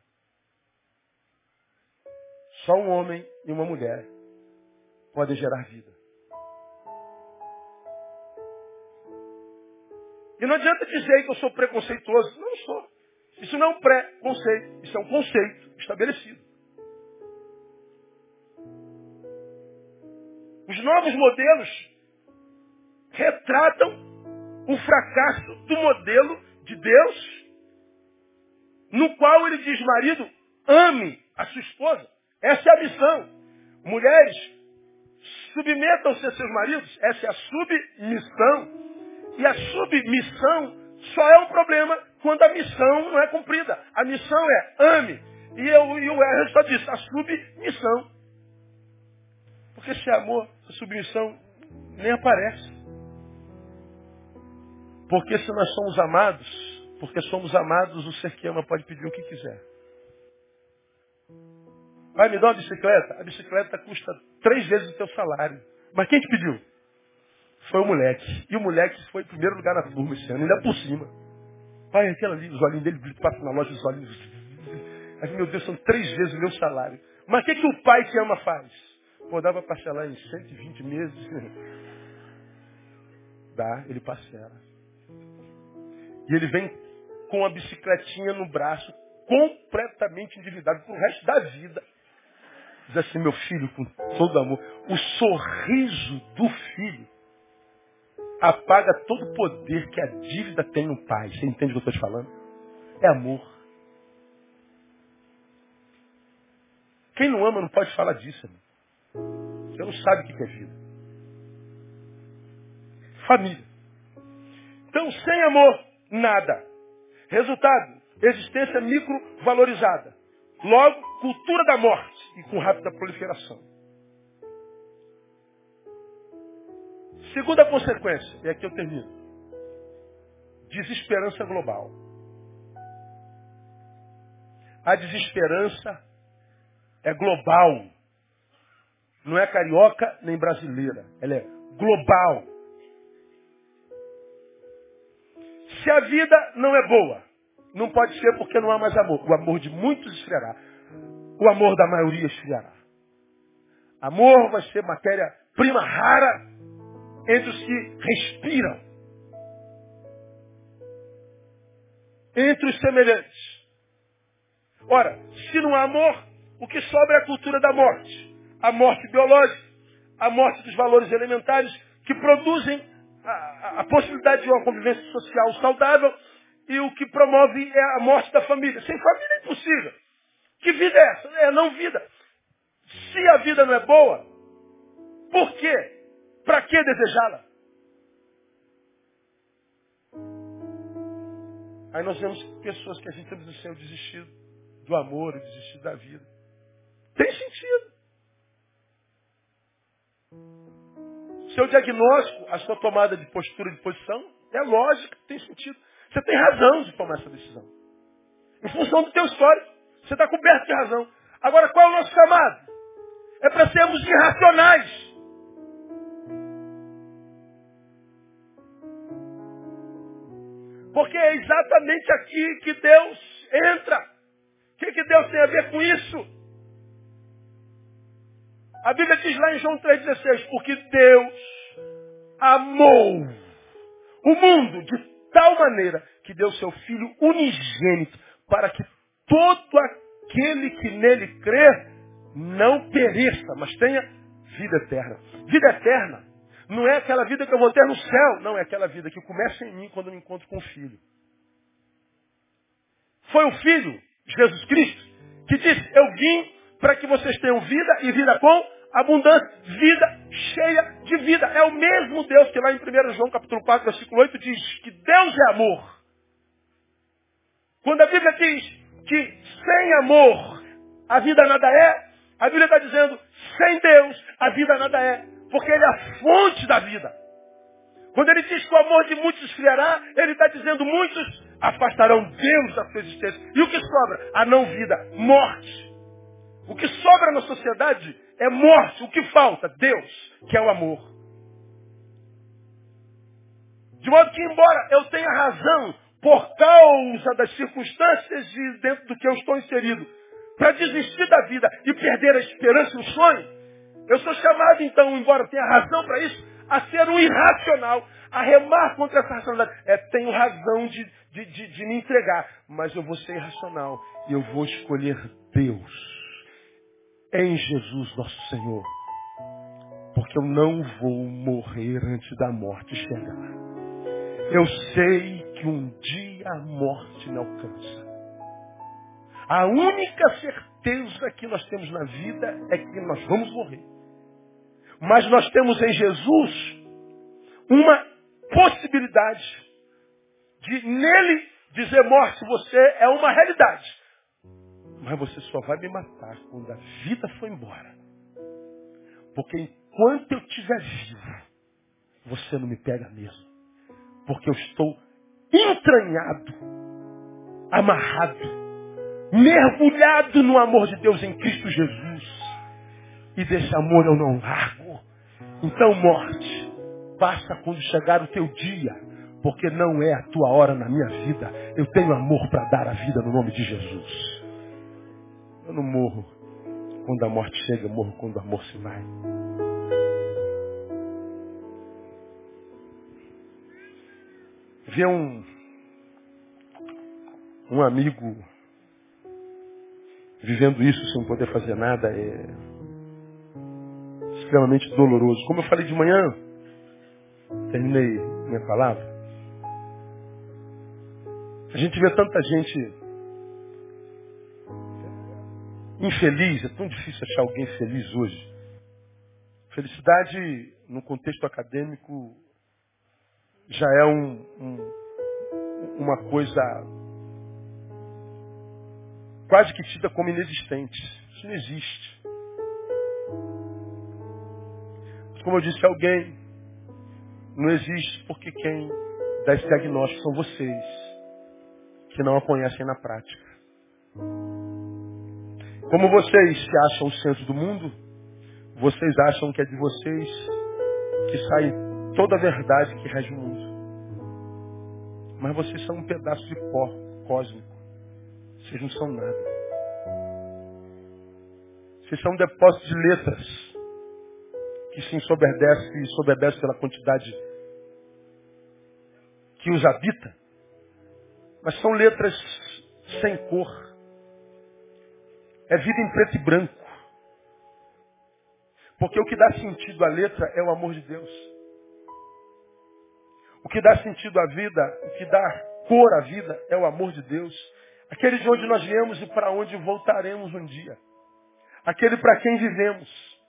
Só um homem e uma mulher podem gerar vida. E não adianta dizer que eu sou preconceituoso. Não sou. Isso não é um pré-conceito. Isso é um conceito estabelecido. Os novos modelos retratam o fracasso do modelo de Deus, no qual ele diz, marido, ame a sua esposa. Essa é a missão. Mulheres, Submetam-se a seus maridos. Essa é a submissão. E a submissão só é um problema quando a missão não é cumprida. A missão é ame. E, eu, e o R só disse, a submissão. Porque se é amor, a submissão nem aparece. Porque se nós somos amados, porque somos amados, o ser que ama pode pedir o que quiser. Vai me dar uma bicicleta? A bicicleta custa três vezes o teu salário. Mas quem te pediu? Foi o moleque. E o moleque foi em primeiro lugar na turma esse ano, ainda por cima. Pai, aquela ali, os olhinhos dele passam na loja, os olhinhos. Aí, meu Deus, são três vezes o meu salário. Mas o que, que o pai que ama faz? Pô, dá para parcelar em 120 meses. [laughs] Dá, ele parcela. E ele vem com a bicicletinha no braço, completamente endividado pro resto da vida. Diz assim, meu filho, com todo amor, o sorriso do filho apaga todo o poder que a dívida tem no pai. Você entende o que eu estou te falando? É amor. Quem não ama não pode falar disso. Irmão. Você não sabe o que é vida. Família. Então, sem amor, nada. Resultado, existência microvalorizada. Logo, cultura da morte e com rápida proliferação. Segunda consequência, e aqui eu termino. Desesperança global. A desesperança é global. Não é carioca nem brasileira. Ela é global. Se a vida não é boa, não pode ser porque não há mais amor. O amor de muitos esfriará. O amor da maioria esfriará. Amor vai ser matéria-prima rara entre os que respiram. Entre os semelhantes. Ora, se não há amor, o que sobra é a cultura da morte. A morte biológica, a morte dos valores elementares que produzem a, a, a possibilidade de uma convivência social saudável e o que promove é a morte da família. Sem família é impossível. Que vida é essa? É não vida. Se a vida não é boa, por quê? Para que desejá-la? Aí nós vemos pessoas que a gente temos o desistido do amor, desistido da vida. Tem sentido. Seu diagnóstico, a sua tomada de postura, de posição, é lógico, tem sentido. Você tem razão de tomar essa decisão. Em função do teu histórico. Você está coberto de razão. Agora, qual é o nosso chamado? É para sermos irracionais. Porque é exatamente aqui que Deus entra. O que, que Deus tem a ver com isso? A Bíblia diz lá em João 3,16, porque Deus amou o mundo de tal maneira que deu seu Filho unigênito para que todo aquele que nele crê não pereça, mas tenha vida eterna. Vida eterna não é aquela vida que eu vou ter no céu, não, é aquela vida que começa em mim quando eu me encontro com o Filho. Foi o Filho, Jesus Cristo, que disse, eu vim para que vocês tenham vida e vida com abundância, vida cheia de vida. É o mesmo Deus que lá em 1 João capítulo 4, versículo 8 diz que Deus é amor. Quando a Bíblia diz que sem amor a vida nada é, a Bíblia está dizendo sem Deus a vida nada é, porque Ele é a fonte da vida. Quando ele diz que o amor de muitos esfriará, ele está dizendo muitos afastarão Deus da sua existência. E o que sobra? A não vida, morte. O que sobra na sociedade é morte. O que falta? Deus, que é o amor. De modo que, embora eu tenha razão por causa das circunstâncias e dentro do que eu estou inserido, para desistir da vida e perder a esperança e o sonho, eu sou chamado, então, embora tenha razão para isso, a ser um irracional, a remar contra essa racionalidade. É, tenho razão de, de, de, de me entregar, mas eu vou ser irracional e eu vou escolher Deus em Jesus nosso Senhor. Porque eu não vou morrer antes da morte chegar. Eu sei que um dia a morte me alcança. A única certeza que nós temos na vida é que nós vamos morrer. Mas nós temos em Jesus uma possibilidade de nele dizer morte, você é uma realidade. Mas você só vai me matar quando a vida for embora. Porque enquanto eu estiver vivo, você não me pega mesmo. Porque eu estou entranhado, amarrado, mergulhado no amor de Deus em Cristo Jesus. E desse amor eu não largo. Então, morte, passa quando chegar o teu dia, porque não é a tua hora na minha vida. Eu tenho amor para dar a vida no nome de Jesus. Eu não morro quando a morte chega, eu morro quando o amor se vai. Ver um, um amigo vivendo isso sem poder fazer nada é extremamente doloroso. Como eu falei de manhã, terminei minha palavra. A gente vê tanta gente infeliz, é tão difícil achar alguém feliz hoje. Felicidade, no contexto acadêmico, já é um, um, uma coisa quase que tida como inexistente. Isso não existe. Como eu disse alguém, não existe porque quem dá esse diagnóstico são vocês, que não a conhecem na prática. Como vocês se acham o centro do mundo, vocês acham que é de vocês que sai toda a verdade que rege o mundo. Mas vocês são um pedaço de pó cósmico. Vocês não são nada. Vocês são um depósito de letras que se ensoberdece e soberbece pela quantidade que os habita. Mas são letras sem cor. É vida em preto e branco. Porque o que dá sentido à letra é o amor de Deus. O que dá sentido à vida, o que dá cor à vida é o amor de Deus. Aquele de onde nós viemos e para onde voltaremos um dia. Aquele para quem vivemos.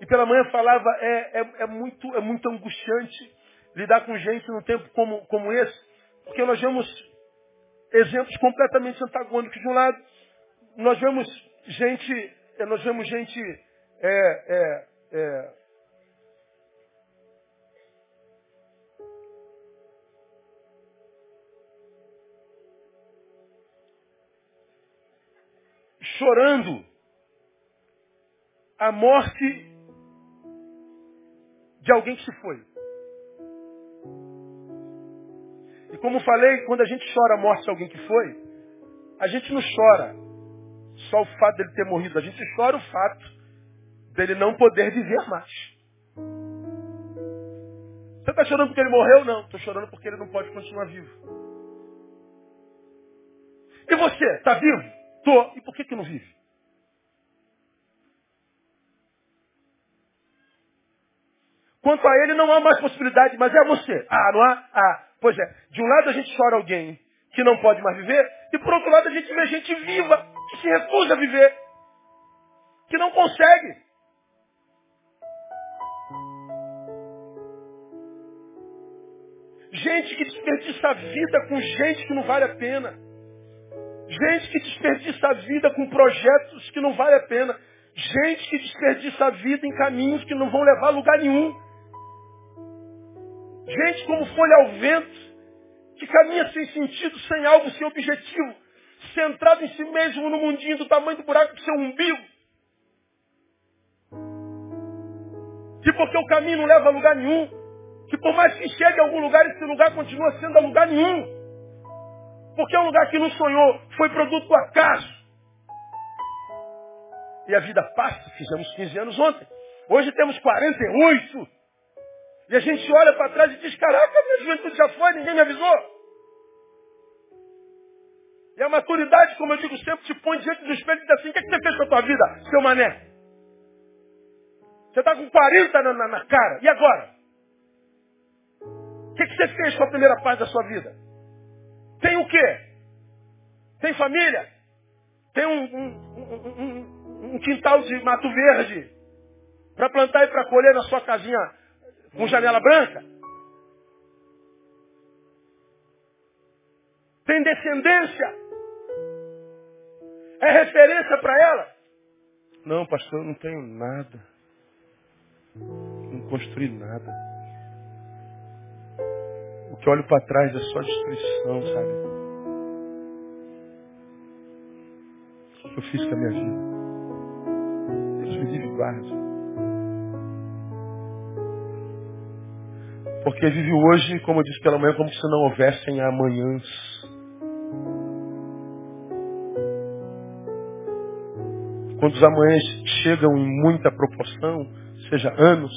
E pela manhã falava, é, é, é, muito, é muito angustiante lidar com gente num tempo como, como esse, porque nós vemos exemplos completamente antagônicos. De um lado, nós vemos gente, nós vemos gente é, é, é, chorando a morte de alguém que se foi. Como falei, quando a gente chora a morte de alguém que foi, a gente não chora só o fato dele ter morrido, a gente chora o fato dele não poder viver mais. Você está chorando porque ele morreu? Não, estou chorando porque ele não pode continuar vivo. E você, está vivo? Tô. E por que, que não vive? Quanto a ele não há mais possibilidade, mas é você. Ah, não há? Ah, pois é. De um lado a gente chora alguém que não pode mais viver, e por outro lado a gente vê gente viva que se recusa a viver, que não consegue. Gente que desperdiça a vida com gente que não vale a pena. Gente que desperdiça a vida com projetos que não vale a pena. Gente que desperdiça a vida em caminhos que não vão levar a lugar nenhum. Gente como folha ao vento, que caminha sem sentido, sem alvo, sem objetivo, centrado em si mesmo no mundinho do tamanho do buraco do seu umbigo. Que porque o caminho não leva a lugar nenhum, que por mais que chegue a algum lugar, esse lugar continua sendo a lugar nenhum. Porque é um lugar que não sonhou, foi produto do acaso. E a vida passa, fizemos 15 anos ontem. Hoje temos 48. E a gente olha para trás e diz, caraca, minha juventude já foi, ninguém me avisou. E a maturidade, como eu digo sempre, te põe diante do espelho e diz assim, o que, é que você fez com a tua vida, seu mané? Você está com 40 na, na, na, cara, e agora? O que, é que você fez com a primeira parte da sua vida? Tem o quê? Tem família? Tem um, um, um, um quintal de mato verde para plantar e para colher na sua casinha com janela branca? Tem descendência? É referência para ela? Não, pastor, eu não tenho nada. Não construí nada. O que olho para trás é só destruição, sabe? O que eu fiz com a minha vida? Deus me livre e. Porque vive hoje, como eu disse pela manhã, como se não houvessem amanhãs. Quando os amanhãs chegam em muita proporção, seja anos,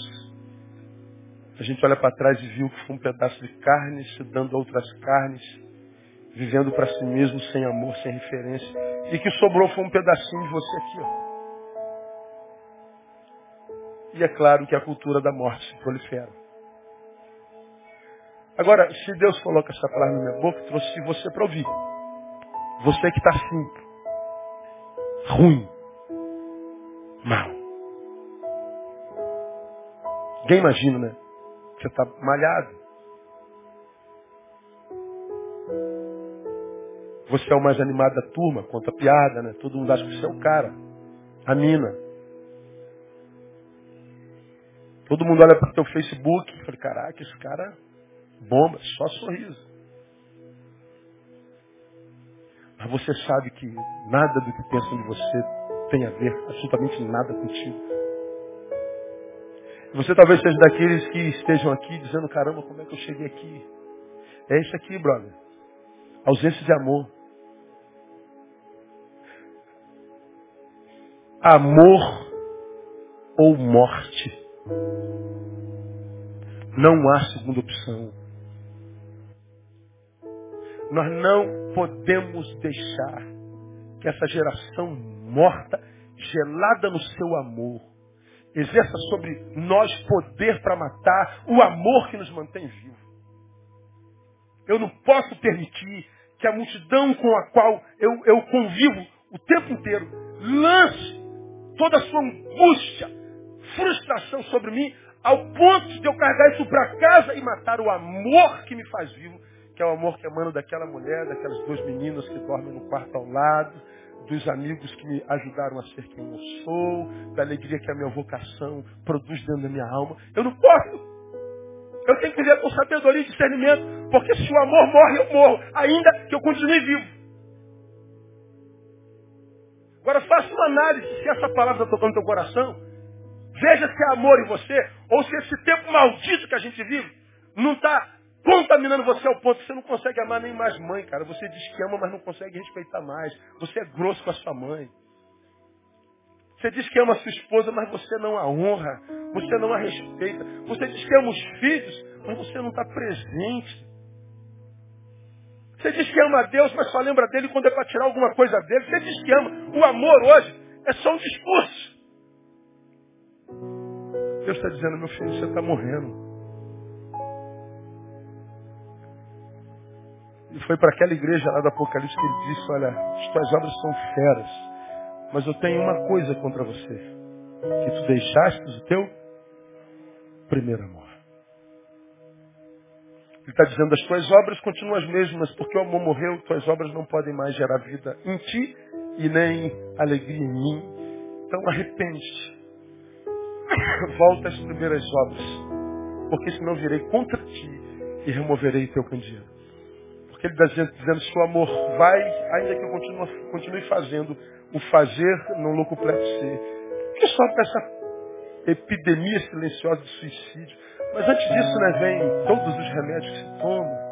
a gente olha para trás e viu que foi um pedaço de carne se dando outras carnes, vivendo para si mesmo sem amor, sem referência. E que sobrou foi um pedacinho de você aqui. Ó. E é claro que a cultura da morte se prolifera. Agora, se Deus coloca essa palavra na minha boca, trouxe você para ouvir. Você que está simples, ruim, mal. Ninguém imagina, né? Você está malhado. Você é o mais animado da turma, conta piada, né? Todo mundo acha que você é o cara. A mina. Todo mundo olha para o teu Facebook e fala, caraca, esse cara Bomba, só sorriso. Mas você sabe que nada do que pensam de você tem a ver, absolutamente nada contigo. Você talvez seja daqueles que estejam aqui dizendo, caramba, como é que eu cheguei aqui? É isso aqui, brother. Ausência de amor. Amor ou morte. Não há segunda opção. Nós não podemos deixar que essa geração morta, gelada no seu amor, exerça sobre nós poder para matar o amor que nos mantém vivos. Eu não posso permitir que a multidão com a qual eu, eu convivo o tempo inteiro lance toda a sua angústia, frustração sobre mim, ao ponto de eu carregar isso para casa e matar o amor que me faz vivo que é o amor que emana daquela mulher, daquelas duas meninas que dormem no quarto ao lado, dos amigos que me ajudaram a ser quem eu sou, da alegria que a minha vocação produz dentro da minha alma. Eu não posso. Eu tenho que viver com sabedoria e discernimento, porque se o amor morre, eu morro, ainda que eu continue vivo. Agora faça uma análise se essa palavra está tocando no teu coração. Veja se é amor em você, ou se esse tempo maldito que a gente vive não está contaminando você ao ponto que você não consegue amar nem mais mãe, cara. Você diz que ama, mas não consegue respeitar mais. Você é grosso com a sua mãe. Você diz que ama a sua esposa, mas você não a honra. Você não a respeita. Você diz que ama os filhos, mas você não está presente. Você diz que ama a Deus, mas só lembra dele quando é para tirar alguma coisa dele. Você diz que ama. O amor hoje é só um discurso. Deus está dizendo, meu filho, você está morrendo. E foi para aquela igreja lá do Apocalipse que ele disse, olha, as tuas obras são feras, mas eu tenho uma coisa contra você. Que tu deixaste o teu primeiro amor. Ele está dizendo, as tuas obras continuam as mesmas, porque o amor morreu, tuas obras não podem mais gerar vida em ti e nem alegria em mim. Então arrepende. [coughs] Volta às primeiras obras, porque senão virei contra ti e removerei teu candeeiro. Porque ele está dizendo, dizendo, se o amor vai, ainda que eu continue, continue fazendo, o fazer não locuplete ser. Que só para essa epidemia silenciosa de suicídio. Mas antes disso, né, vem todos os remédios que se tomam.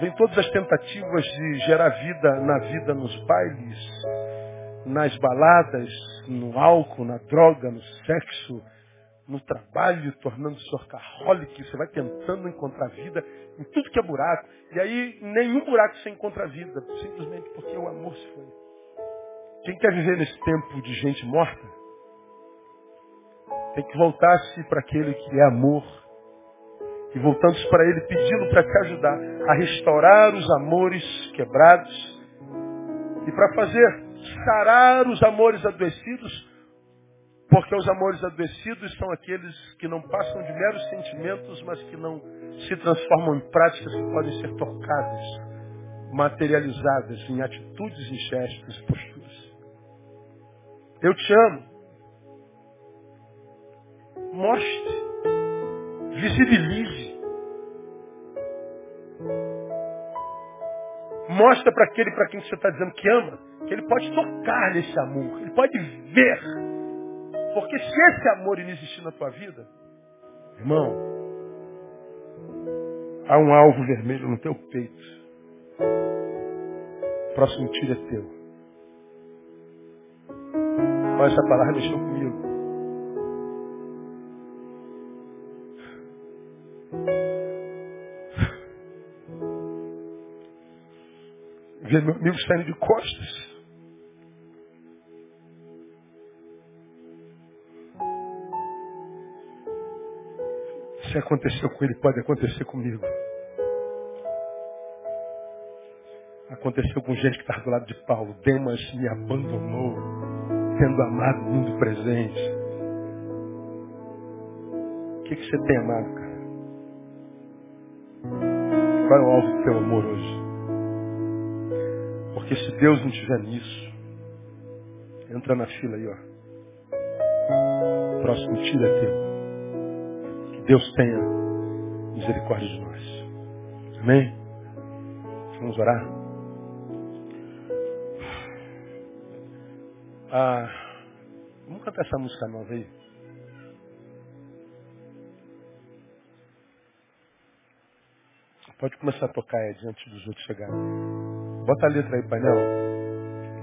Vem todas as tentativas de gerar vida na vida nos bailes, nas baladas, no álcool, na droga, no sexo, no trabalho, tornando-se orcaholic, você vai tentando encontrar vida em tudo que é buraco. E aí, nenhum buraco você encontra vida, simplesmente porque o amor se foi. Quem quer viver nesse tempo de gente morta, tem que voltar-se para aquele que é amor. E voltando-se para ele, pedindo para te ajudar a restaurar os amores quebrados e para fazer sarar os amores adoecidos porque os amores adoecidos são aqueles que não passam de meros sentimentos, mas que não se transformam em práticas que podem ser tocadas, materializadas em atitudes, em gestos, posturas. Eu te amo. Mostre. Visibilize. Mostra para aquele para quem você está dizendo que ama, que ele pode tocar nesse amor, ele pode ver. Porque se esse amor não existir na tua vida, irmão, há um alvo vermelho no teu peito. O próximo tiro é teu. Mas essa palavra mexeu comigo. Ver meu amigo saindo de costas. Se aconteceu com ele, pode acontecer comigo. Aconteceu com gente que estava do lado de Paulo. Demas me abandonou, tendo amado o mundo presente. O que, que você tem amado, cara? Qual é o alvo do teu amor hoje? Porque se Deus não estiver nisso, entra na fila aí, ó. Próximo tiro é teu. Deus tenha misericórdia de nós. Amém? Vamos orar? Ah, vamos cantar essa música nova aí. Pode começar a tocar aí diante dos outros chegarem. Bota a letra aí, painel.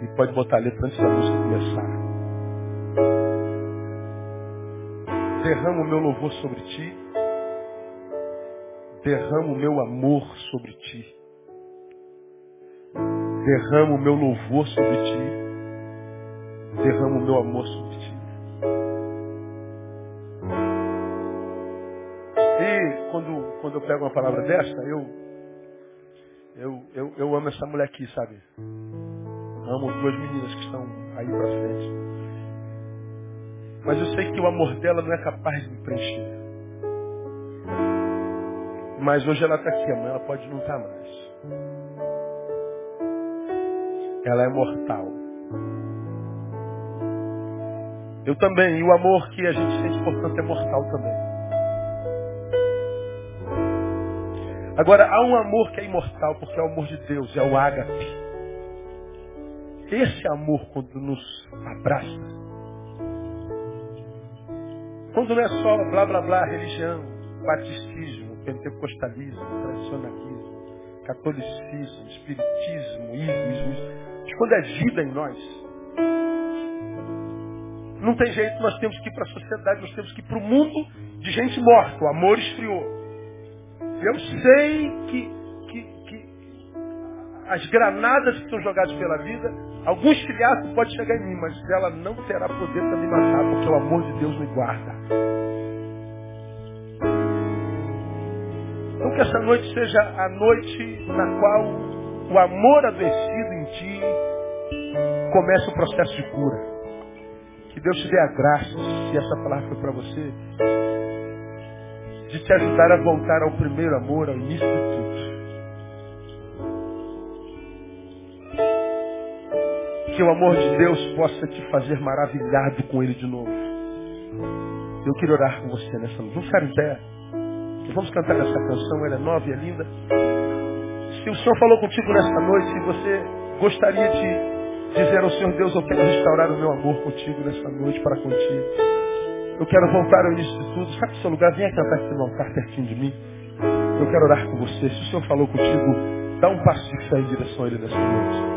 E pode botar a letra antes da música começar. Derrama o meu louvor sobre ti. Derrama o meu amor sobre ti. Derrama o meu louvor sobre ti derramo o meu amor sobre ti. E quando, quando eu pego uma palavra dessa, eu, eu, eu, eu amo essa mulher aqui, sabe? Amo duas meninas que estão aí pra frente. Mas eu sei que o amor dela não é capaz de me preencher. Mas hoje ela está aqui, amanhã ela pode não estar tá mais. Ela é mortal. Eu também. E o amor que a gente sente, portanto, é mortal também. Agora, há um amor que é imortal, porque é o amor de Deus, é o ágape. Esse amor, quando nos abraça, quando não é só blá blá blá, religião, baticismo, pentecostalismo, tradicionalismo, catolicismo, espiritismo, ismo, mas quando é vida em nós, não tem jeito, nós temos que ir para a sociedade, nós temos que ir para o mundo de gente morta. O amor esfriou. Eu sei que, que, que as granadas que são jogadas pela vida, alguns filhados podem chegar em mim, mas ela não terá poder para me matar, porque o amor de Deus me guarda. Então que essa noite seja a noite na qual o amor adoecido em ti começa o processo de cura. Que Deus te dê a graça, se essa palavra foi para você, de te ajudar a voltar ao primeiro amor, ao início de tudo. Que o amor de Deus possa te fazer maravilhado com Ele de novo. Eu queria orar com você nessa noite. Vamos ficar em pé. Vamos cantar essa canção, ela é nova e é linda. Se o Senhor falou contigo nessa noite e você gostaria de dizer ao Senhor Deus, eu quero restaurar o meu amor contigo nessa noite para contigo. Eu quero voltar ao início de tudo. Sabe o seu lugar? Venha cantar aqui no altar pertinho de mim. Eu quero orar com você. Se o Senhor falou contigo, dá um passo de fé em direção a Ele nessa noite.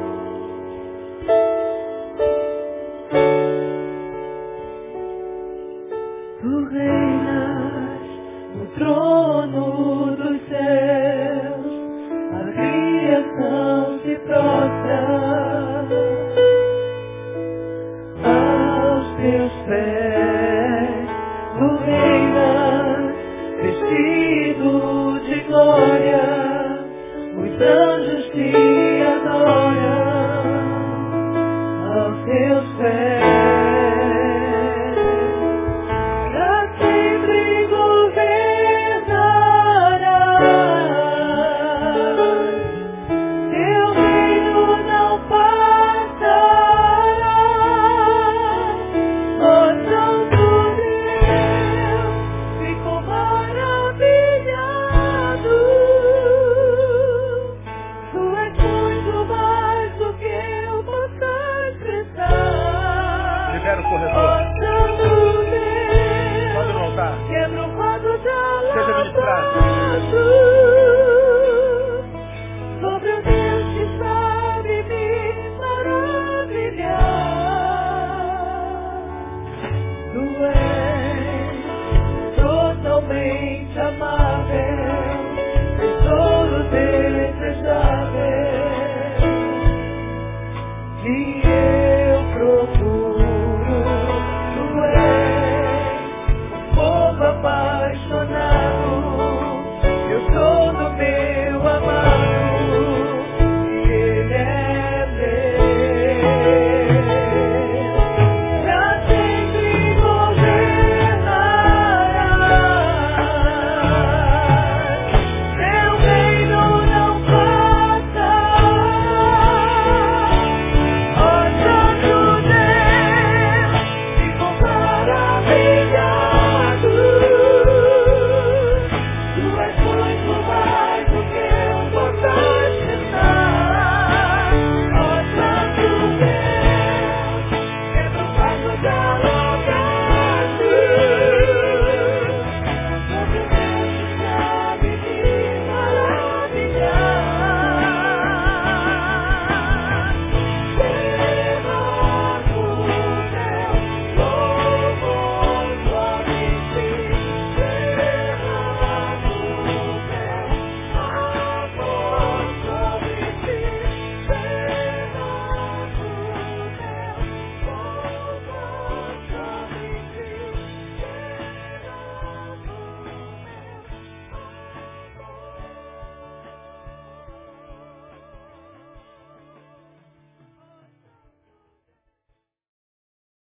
que no